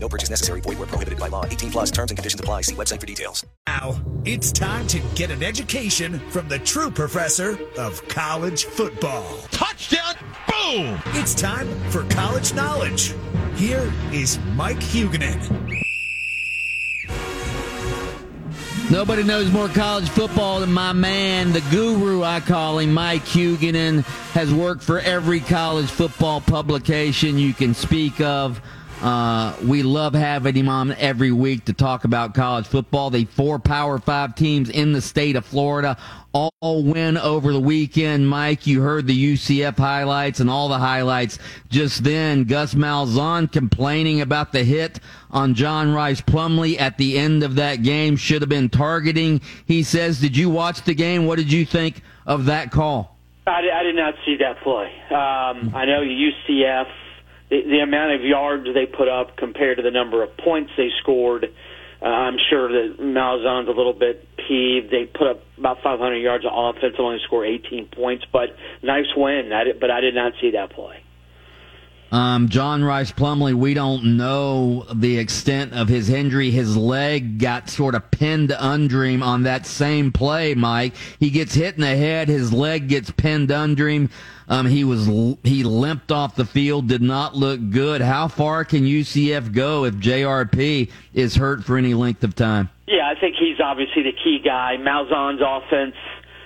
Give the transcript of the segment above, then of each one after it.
No purchase necessary. Void where prohibited by law. 18 plus terms and conditions apply. See website for details. Now, it's time to get an education from the true professor of college football. Touchdown! Boom! It's time for college knowledge. Here is Mike Huguenin. Nobody knows more college football than my man, the guru I call him, Mike Huguenin, has worked for every college football publication you can speak of. Uh, we love having him on every week to talk about college football. The four Power Five teams in the state of Florida all win over the weekend. Mike, you heard the UCF highlights and all the highlights just then. Gus Malzahn complaining about the hit on John Rice Plumlee at the end of that game. Should have been targeting. He says, Did you watch the game? What did you think of that call? I did, I did not see that play. Um, I know UCF the, the amount of yards they put up compared to the number of points they scored. Uh, I'm sure that Malzahn's a little bit peeved. They put up about 500 yards of offense, only score 18 points, but nice win. I did, but I did not see that play. Um, John Rice Plumlee, we don't know the extent of his injury. His leg got sort of pinned under him on that same play, Mike. He gets hit in the head, his leg gets pinned under him. Um, he was he limped off the field, did not look good. How far can UCF go if JRP is hurt for any length of time? Yeah, I think he's obviously the key guy. Malzahn's offense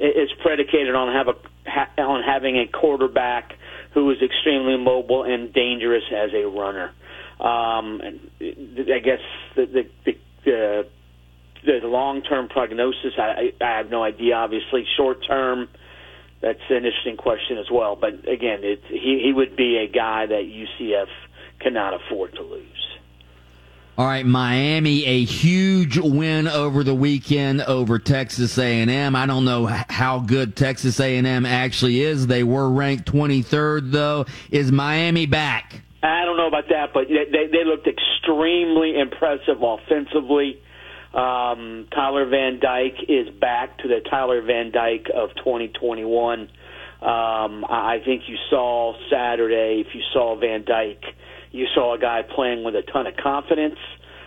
is predicated on have a on having a quarterback who is extremely mobile and dangerous as a runner. Um, I guess the the the, the, the long term prognosis, I, I have no idea. Obviously, short term, that's an interesting question as well. But again, it, he he would be a guy that UCF cannot afford to lose. All right, Miami, a huge win over the weekend over Texas A&M. I don't know how good Texas A&M actually is. They were ranked 23rd, though. Is Miami back? I don't know about that, but they they looked extremely impressive offensively. Um, Tyler Van Dyke is back to the Tyler Van Dyke of 2021. Um, I think you saw Saturday. If you saw Van Dyke you saw a guy playing with a ton of confidence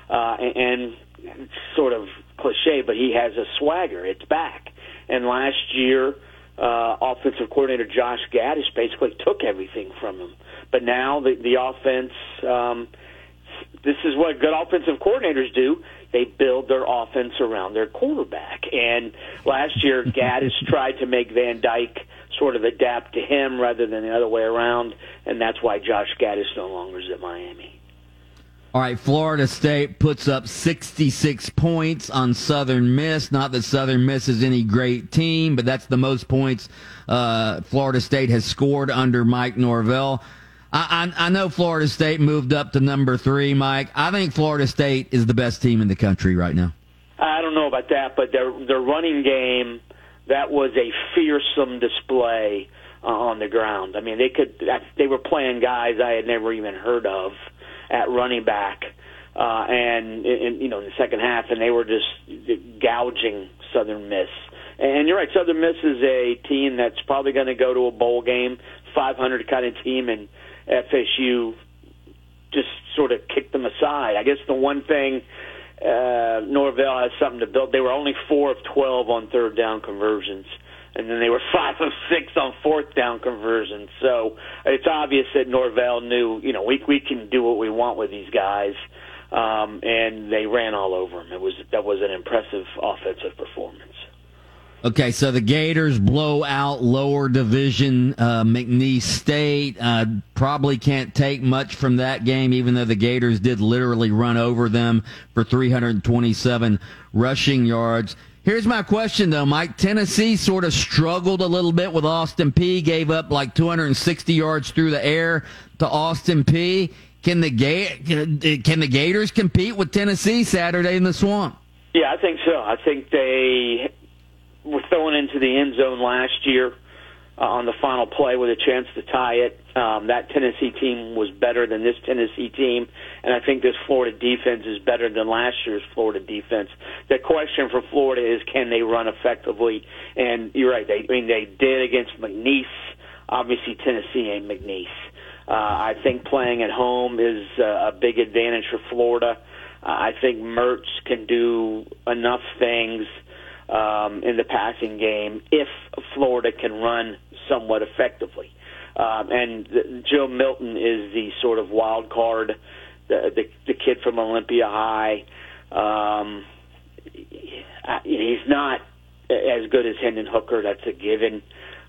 uh, and, and sort of cliche, but he has a swagger. It's back. And last year, uh, offensive coordinator Josh Gattis basically took everything from him. But now the, the offense, um, this is what good offensive coordinators do. They build their offense around their quarterback. And last year, Gattis tried to make Van Dyke sort of adapt to him rather than the other way around, and that's why Josh Gattis no longer is at Miami. All right, Florida State puts up 66 points on Southern Miss. Not that Southern Miss is any great team, but that's the most points uh, Florida State has scored under Mike Norvell. I, I, I know Florida State moved up to number three, Mike. I think Florida State is the best team in the country right now. I don't know about that, but their their running game that was a fearsome display uh, on the ground. I mean, they could they were playing guys I had never even heard of at running back, uh, and, and you know in the second half, and they were just gouging Southern Miss. And you're right, Southern Miss is a team that's probably going to go to a bowl game, 500 kind of team, and FSU just sort of kicked them aside. I guess the one thing uh, Norvell has something to build. They were only four of twelve on third down conversions, and then they were five of six on fourth down conversions. So it's obvious that Norvell knew, you know, we we can do what we want with these guys, um, and they ran all over them. It was that was an impressive offensive performance. Okay, so the Gators blow out lower division uh, McNeese State. Uh, probably can't take much from that game, even though the Gators did literally run over them for 327 rushing yards. Here's my question, though, Mike. Tennessee sort of struggled a little bit with Austin Peay gave up like 260 yards through the air to Austin Peay Can the, Ga- can the Gators compete with Tennessee Saturday in the Swamp? Yeah, I think so. I think they were thrown into the end zone last year uh, on the final play with a chance to tie it. Um, that Tennessee team was better than this Tennessee team, and I think this Florida defense is better than last year's Florida defense. The question for Florida is can they run effectively? And you're right. They, I mean, they did against McNeese. Obviously, Tennessee ain't McNeese. Uh, I think playing at home is uh, a big advantage for Florida. Uh, I think Mertz can do enough things um, in the passing game if Florida can run somewhat effectively. Um, and the, Joe Milton is the sort of wild card, the the, the kid from Olympia High. Um, he's not as good as Hendon Hooker. That's a given.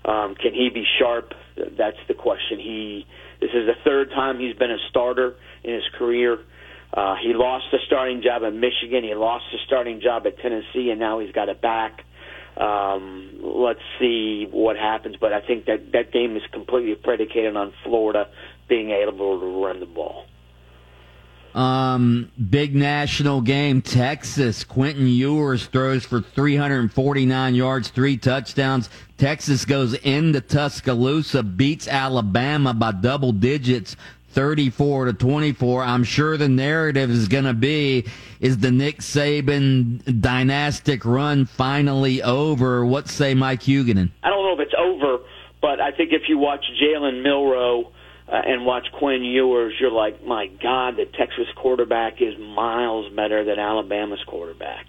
Um, can he be sharp? That's the question. He this is the third time he's been a starter in his career. Uh, he lost the starting job at Michigan. He lost the starting job at Tennessee, and now he's got it back. Um, let's see what happens, but I think that that game is completely predicated on Florida being able to run the ball. Um, big national game, Texas. Quentin Ewers throws for 349 yards, three touchdowns. Texas goes into Tuscaloosa, beats Alabama by double digits, 34 to 24. I'm sure the narrative is going to be is the Nick Saban dynastic run finally over? What say Mike Huguenin? I don't know if it's over, but I think if you watch Jalen Milroe uh, and watch Quinn Ewers, you're like, my God, the Texas quarterback is miles better than Alabama's quarterback.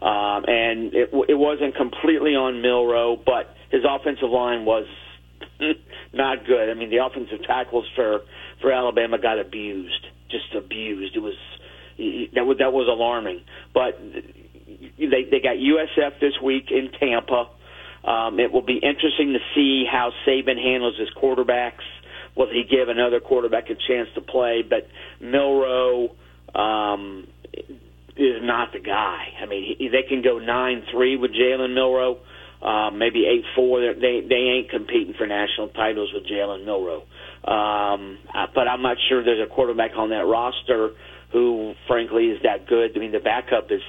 Um, and it, it wasn't completely on Milroe, but his offensive line was not good. I mean, the offensive tackles for for Alabama got abused, just abused. It was that was that was alarming. But they they got USF this week in Tampa. Um, it will be interesting to see how Saban handles his quarterbacks. Will he give another quarterback a chance to play? But Milroe um, is not the guy. I mean, he, they can go nine three with Jalen Milroe, uh, maybe eight four. They they ain't competing for national titles with Jalen Milroe. Um, uh, but I'm not sure there's a quarterback on that roster who, frankly, is that good. I mean, the backup is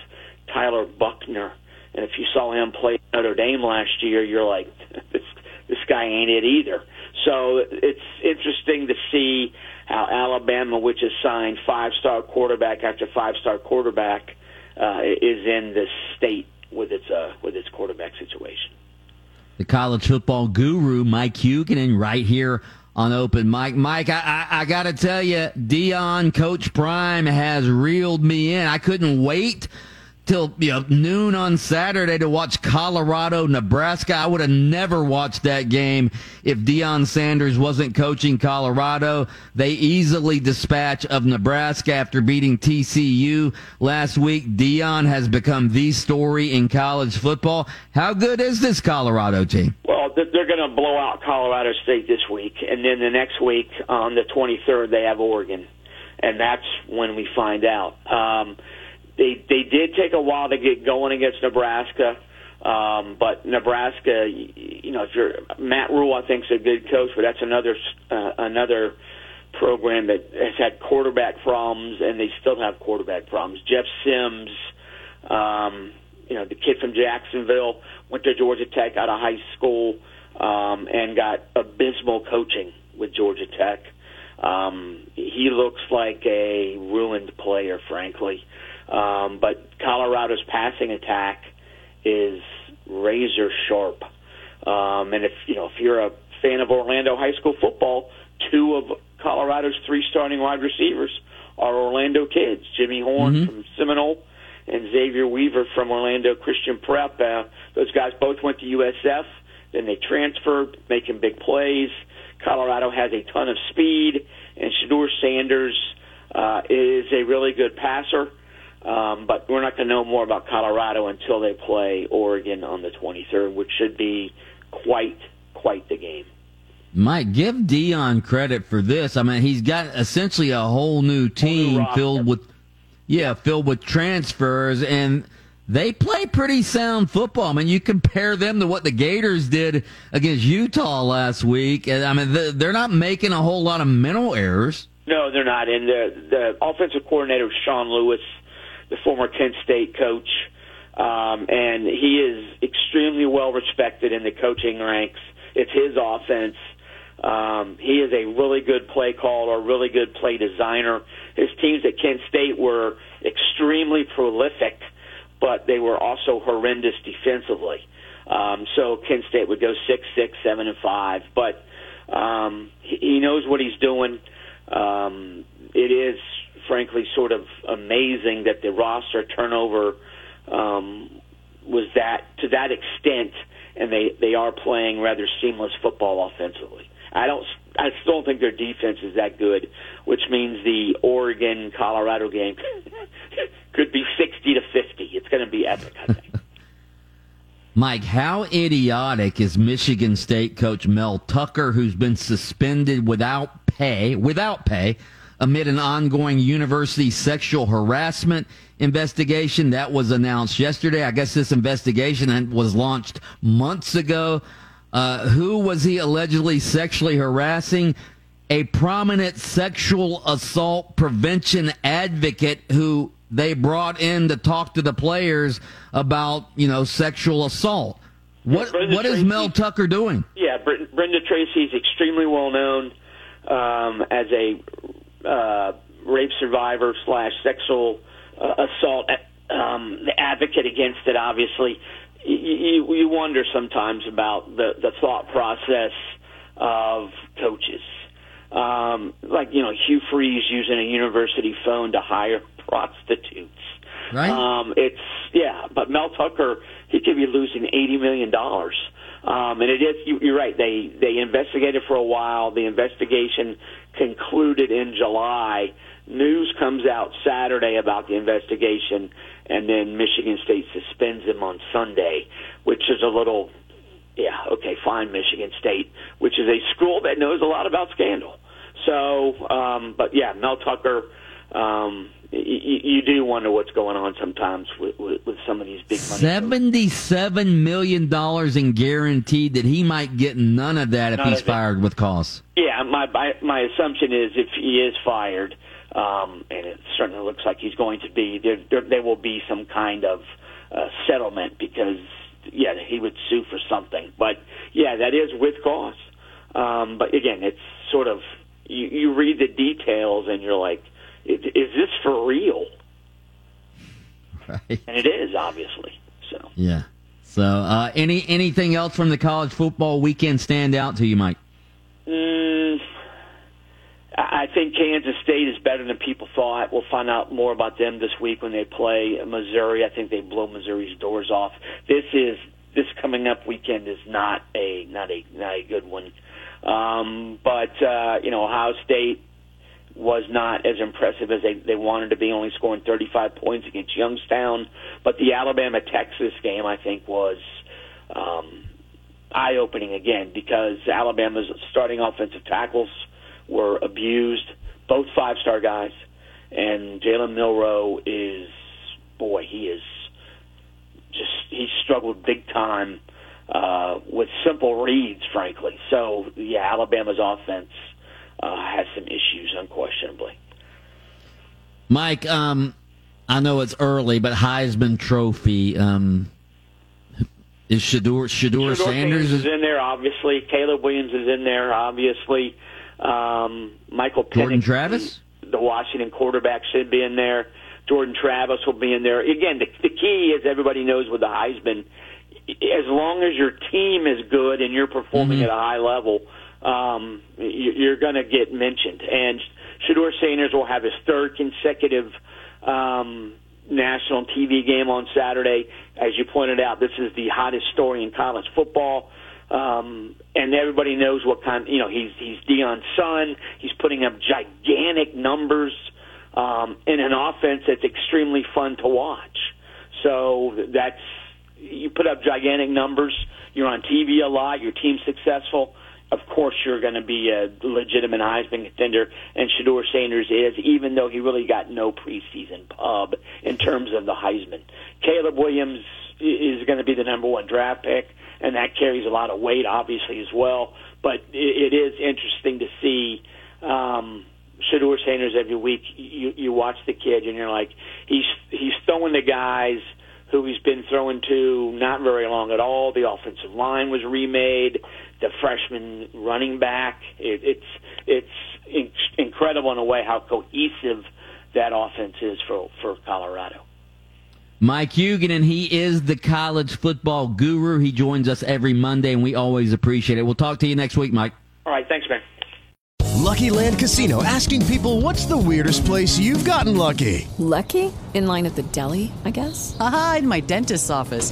Tyler Buchner, and if you saw him play Notre Dame last year, you're like, this this guy ain't it either. So it's interesting to see how Alabama, which has signed five-star quarterback after five-star quarterback, uh, is in this state with its uh, with its quarterback situation. The college football guru Mike Huguenin right here on open mic. Mike, I, I, I got to tell you, Deion Coach Prime has reeled me in. I couldn't wait till you know, noon on Saturday to watch Colorado, Nebraska. I would have never watched that game if Deion Sanders wasn't coaching Colorado. They easily dispatch of Nebraska after beating TCU last week. Deion has become the story in college football. How good is this Colorado team? Well, they're going to blow out Colorado State this week, and then the next week on the 23rd they have Oregon, and that's when we find out. Um, they they did take a while to get going against Nebraska, um, but Nebraska, you know, if you're Matt Rhule, I think is a good coach, but that's another uh, another program that has had quarterback problems, and they still have quarterback problems. Jeff Sims, um, you know, the kid from Jacksonville went to Georgia Tech out of high school um, and got abysmal coaching with Georgia Tech. Um, he looks like a ruined player, frankly. Um, but Colorado's passing attack is razor sharp. Um, and if you know if you're a fan of Orlando high school football, two of Colorado's three starting wide receivers are Orlando kids: Jimmy Horn mm-hmm. from Seminole and Xavier Weaver from Orlando Christian Prep. Uh, those guys both went to USF. Then they transfer, making big plays. Colorado has a ton of speed, and Shedeur Sanders uh, is a really good passer. Um, but we're not going to know more about Colorado until they play Oregon on the 23rd, which should be quite quite the game. Mike, give Deion credit for this. I mean, he's got essentially a whole new team whole filled with, yeah, filled with transfers, and they play pretty sound football. I mean, you compare them to what the Gators did against Utah last week, I mean, they're not making a whole lot of mental errors. No, they're not. And the the offensive coordinator is Sean Lewis the former Kent State coach. um, and he is extremely well respected in the coaching ranks. It's his offense. Um, he is a really good play caller, really good play designer. His teams at Kent State were extremely prolific, but they were also horrendous defensively. Um, so Kent State would go six, six, seven, and five. But um, he, knows what he's doing. Um, it is, frankly, sort of amazing that the roster turnover um, was that to that extent, and they they are playing rather seamless football offensively. I don't. I still don't think their defense is that good, which means the Oregon Colorado game could be sixty to fifty. It's going to be epic. I think. Mike, how idiotic is Michigan State coach Mel Tucker, who's been suspended without pay, without pay, amid an ongoing university sexual harassment investigation that was announced yesterday? I guess this investigation was launched months ago. Uh, who was he allegedly sexually harassing? A prominent sexual assault prevention advocate who they brought in to talk to the players about, you know, sexual assault. What Brenda what is Tracy- Mel Tucker doing? Yeah, Brenda Tracy is extremely well known um, as a uh, rape survivor slash sexual uh, assault um, the advocate against it. Obviously, you, you, you wonder sometimes about the the thought process of coaches. Um, like you know, Hugh Freeze using a university phone to hire prostitutes. Right? Um, it's yeah, but Mel Tucker he could be losing eighty million dollars. Um, and it is you, you're right. They they investigated for a while. The investigation concluded in July. News comes out Saturday about the investigation, and then Michigan State suspends him on Sunday, which is a little yeah, okay, fine, Michigan State, which is a school that knows a lot about scandal. So, um, but yeah, Mel Tucker, um, y- y- you do wonder what's going on sometimes with, with, with some of these big money. Seventy-seven million dollars in guaranteed that he might get none of that if he's of it. fired with cause. Yeah, my my my assumption is if he is fired, um, and it certainly looks like he's going to be, there there, there will be some kind of uh, settlement because yeah, he would sue for something. But yeah, that is with cause. Um, but again, it's sort of you, you read the details and you're like, is, is this for real? Right. And it is obviously. So Yeah. So, uh, any anything else from the college football weekend stand out to you, Mike? Mm, I I think Kansas State is better than people thought. We'll find out more about them this week when they play Missouri. I think they blow Missouri's doors off. This is this coming up weekend is not a not a not a good one. Um, but uh, you know, Ohio State was not as impressive as they, they wanted to be, only scoring 35 points against Youngstown. But the Alabama Texas game, I think, was um, eye opening again because Alabama's starting offensive tackles were abused, both five star guys, and Jalen Milroe is boy, he is just he struggled big time uh, with simple reads, frankly. So yeah, Alabama's offense uh, has some issues, unquestionably. Mike, um, I know it's early, but Heisman Trophy. Um, is Shadur Shadur, Shedeur Sanders? is in there, obviously. Caleb Williams is in there, obviously. Um, Michael Jordan Travis? the Washington quarterback, should be in there. Jordan Travis will be in there. Again, the, the key is everybody knows with the Heisman, as long as your team is good and you're performing at a high level, um, you- you're going to get mentioned. And Shedeur Sanders will have his third consecutive um, national TV game on Saturday. As you pointed out, this is the hottest story in college football. Um, and everybody knows what kind. You know, he's he's Deion's son. He's putting up gigantic numbers um, in an offense that's extremely fun to watch. So that's you put up gigantic numbers. You're on TV a lot. Your team's successful. Of course, you're going to be a legitimate Heisman contender, and Shedeur Sanders is, even though he really got no preseason pub in terms of the Heisman. Caleb Williams is going to be the number one draft pick, and that carries a lot of weight, obviously, as well. But it, is interesting to see um, Shedeur Sanders every week. You you watch the kid, and you're like, he's he's throwing to guys who he's been throwing to not very long at all. The offensive line was remade. The freshman running back. It, it's it's in- incredible in a way how cohesive that offense is for for Colorado. Mike Huguenin, and he is the college football guru. He joins us every Monday, and we always appreciate it. We'll talk to you next week, Mike. All right, thanks, man. Lucky Land Casino asking people what's the weirdest place you've gotten lucky? Lucky? In line at the deli, I guess? Aha, in my dentist's office.